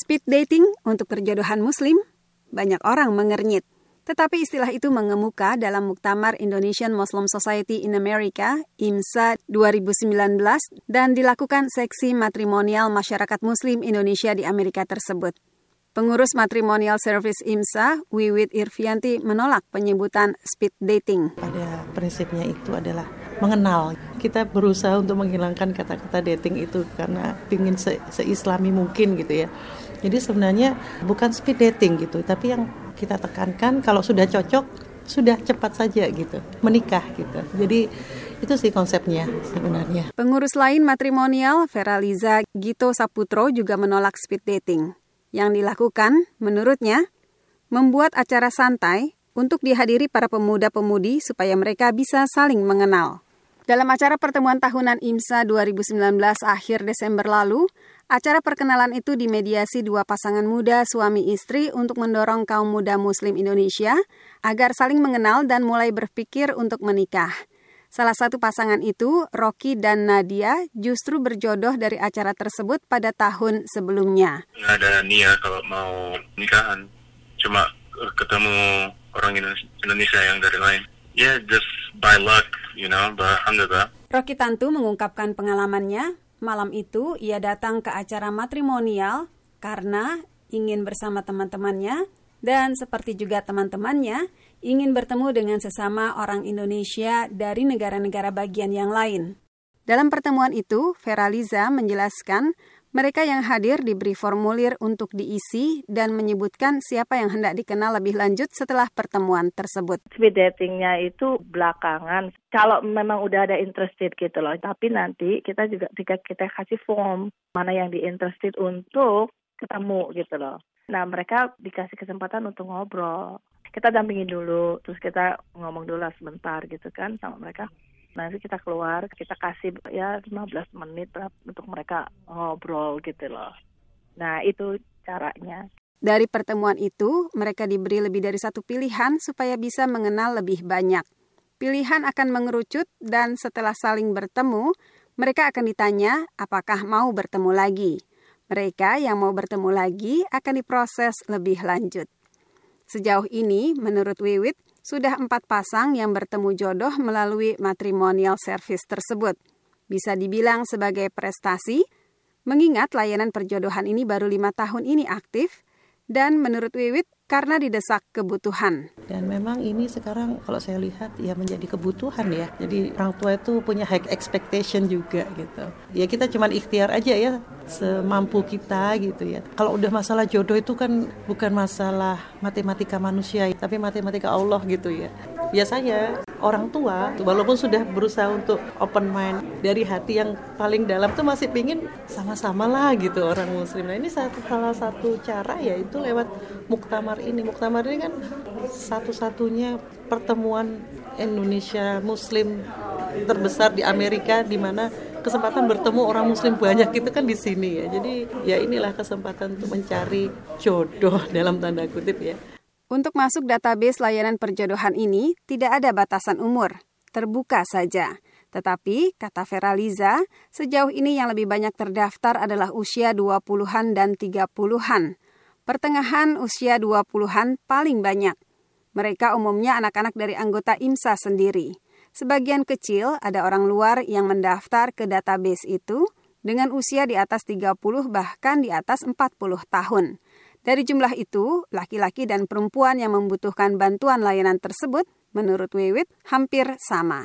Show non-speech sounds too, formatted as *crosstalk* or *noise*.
Speed dating untuk perjodohan muslim? Banyak orang mengernyit. Tetapi istilah itu mengemuka dalam Muktamar Indonesian Muslim Society in America, IMSA 2019, dan dilakukan seksi matrimonial masyarakat muslim Indonesia di Amerika tersebut. Pengurus Matrimonial Service IMSA, Wiwit Irvianti, menolak penyebutan speed dating. Pada prinsipnya itu adalah mengenal. Kita berusaha untuk menghilangkan kata-kata dating itu karena ingin se seislami mungkin gitu ya. Jadi sebenarnya bukan speed dating gitu, tapi yang kita tekankan kalau sudah cocok sudah cepat saja gitu menikah gitu jadi itu sih konsepnya sebenarnya pengurus lain matrimonial Vera Liza Gito Saputro juga menolak speed dating yang dilakukan menurutnya membuat acara santai untuk dihadiri para pemuda-pemudi supaya mereka bisa saling mengenal. Dalam acara pertemuan tahunan IMSA 2019 akhir Desember lalu, Acara perkenalan itu dimediasi dua pasangan muda suami istri untuk mendorong kaum muda muslim Indonesia agar saling mengenal dan mulai berpikir untuk menikah. Salah satu pasangan itu, Rocky dan Nadia, justru berjodoh dari acara tersebut pada tahun sebelumnya. Nggak ada niat kalau mau nikahan, cuma ketemu orang Indonesia yang dari lain. Ya, yeah, just by luck, you know, alhamdulillah. Rocky Tantu mengungkapkan pengalamannya Malam itu ia datang ke acara matrimonial karena ingin bersama teman-temannya dan seperti juga teman-temannya ingin bertemu dengan sesama orang Indonesia dari negara-negara bagian yang lain. Dalam pertemuan itu, Vera Liza menjelaskan mereka yang hadir diberi formulir untuk diisi dan menyebutkan siapa yang hendak dikenal lebih lanjut setelah pertemuan tersebut. Speed datingnya itu belakangan. Kalau memang udah ada interested gitu loh. Tapi nanti kita juga jika kita kasih form mana yang di interested untuk ketemu gitu loh. Nah mereka dikasih kesempatan untuk ngobrol. Kita dampingin dulu, terus kita ngomong dulu lah sebentar gitu kan sama mereka nanti kita keluar kita kasih ya 15 menit lah untuk mereka ngobrol gitu loh nah itu caranya dari pertemuan itu, mereka diberi lebih dari satu pilihan supaya bisa mengenal lebih banyak. Pilihan akan mengerucut dan setelah saling bertemu, mereka akan ditanya apakah mau bertemu lagi. Mereka yang mau bertemu lagi akan diproses lebih lanjut. Sejauh ini, menurut Wiwit, sudah empat pasang yang bertemu jodoh melalui matrimonial service tersebut. Bisa dibilang sebagai prestasi, mengingat layanan perjodohan ini baru lima tahun ini aktif, dan menurut Wiwit karena didesak kebutuhan. Dan memang ini sekarang kalau saya lihat ya menjadi kebutuhan ya. Jadi orang tua itu punya high expectation juga gitu. Ya kita cuma ikhtiar aja ya semampu kita gitu ya. Kalau udah masalah jodoh itu kan bukan masalah matematika manusia, tapi matematika Allah gitu ya. Biasanya orang tua walaupun sudah berusaha untuk open mind dari hati yang paling dalam tuh masih pingin sama-sama lah gitu orang muslim nah ini satu salah satu cara ya itu lewat muktamar ini muktamar ini kan satu-satunya pertemuan Indonesia muslim terbesar di Amerika di mana kesempatan bertemu orang muslim banyak itu kan di sini ya jadi ya inilah kesempatan untuk mencari jodoh *laughs* dalam tanda kutip ya untuk masuk database layanan perjodohan ini tidak ada batasan umur, terbuka saja. Tetapi, kata Vera Liza, sejauh ini yang lebih banyak terdaftar adalah usia 20-an dan 30-an. Pertengahan usia 20-an paling banyak. Mereka umumnya anak-anak dari anggota IMSA sendiri. Sebagian kecil ada orang luar yang mendaftar ke database itu dengan usia di atas 30 bahkan di atas 40 tahun. Dari jumlah itu, laki-laki dan perempuan yang membutuhkan bantuan layanan tersebut, menurut Wiwit, hampir sama.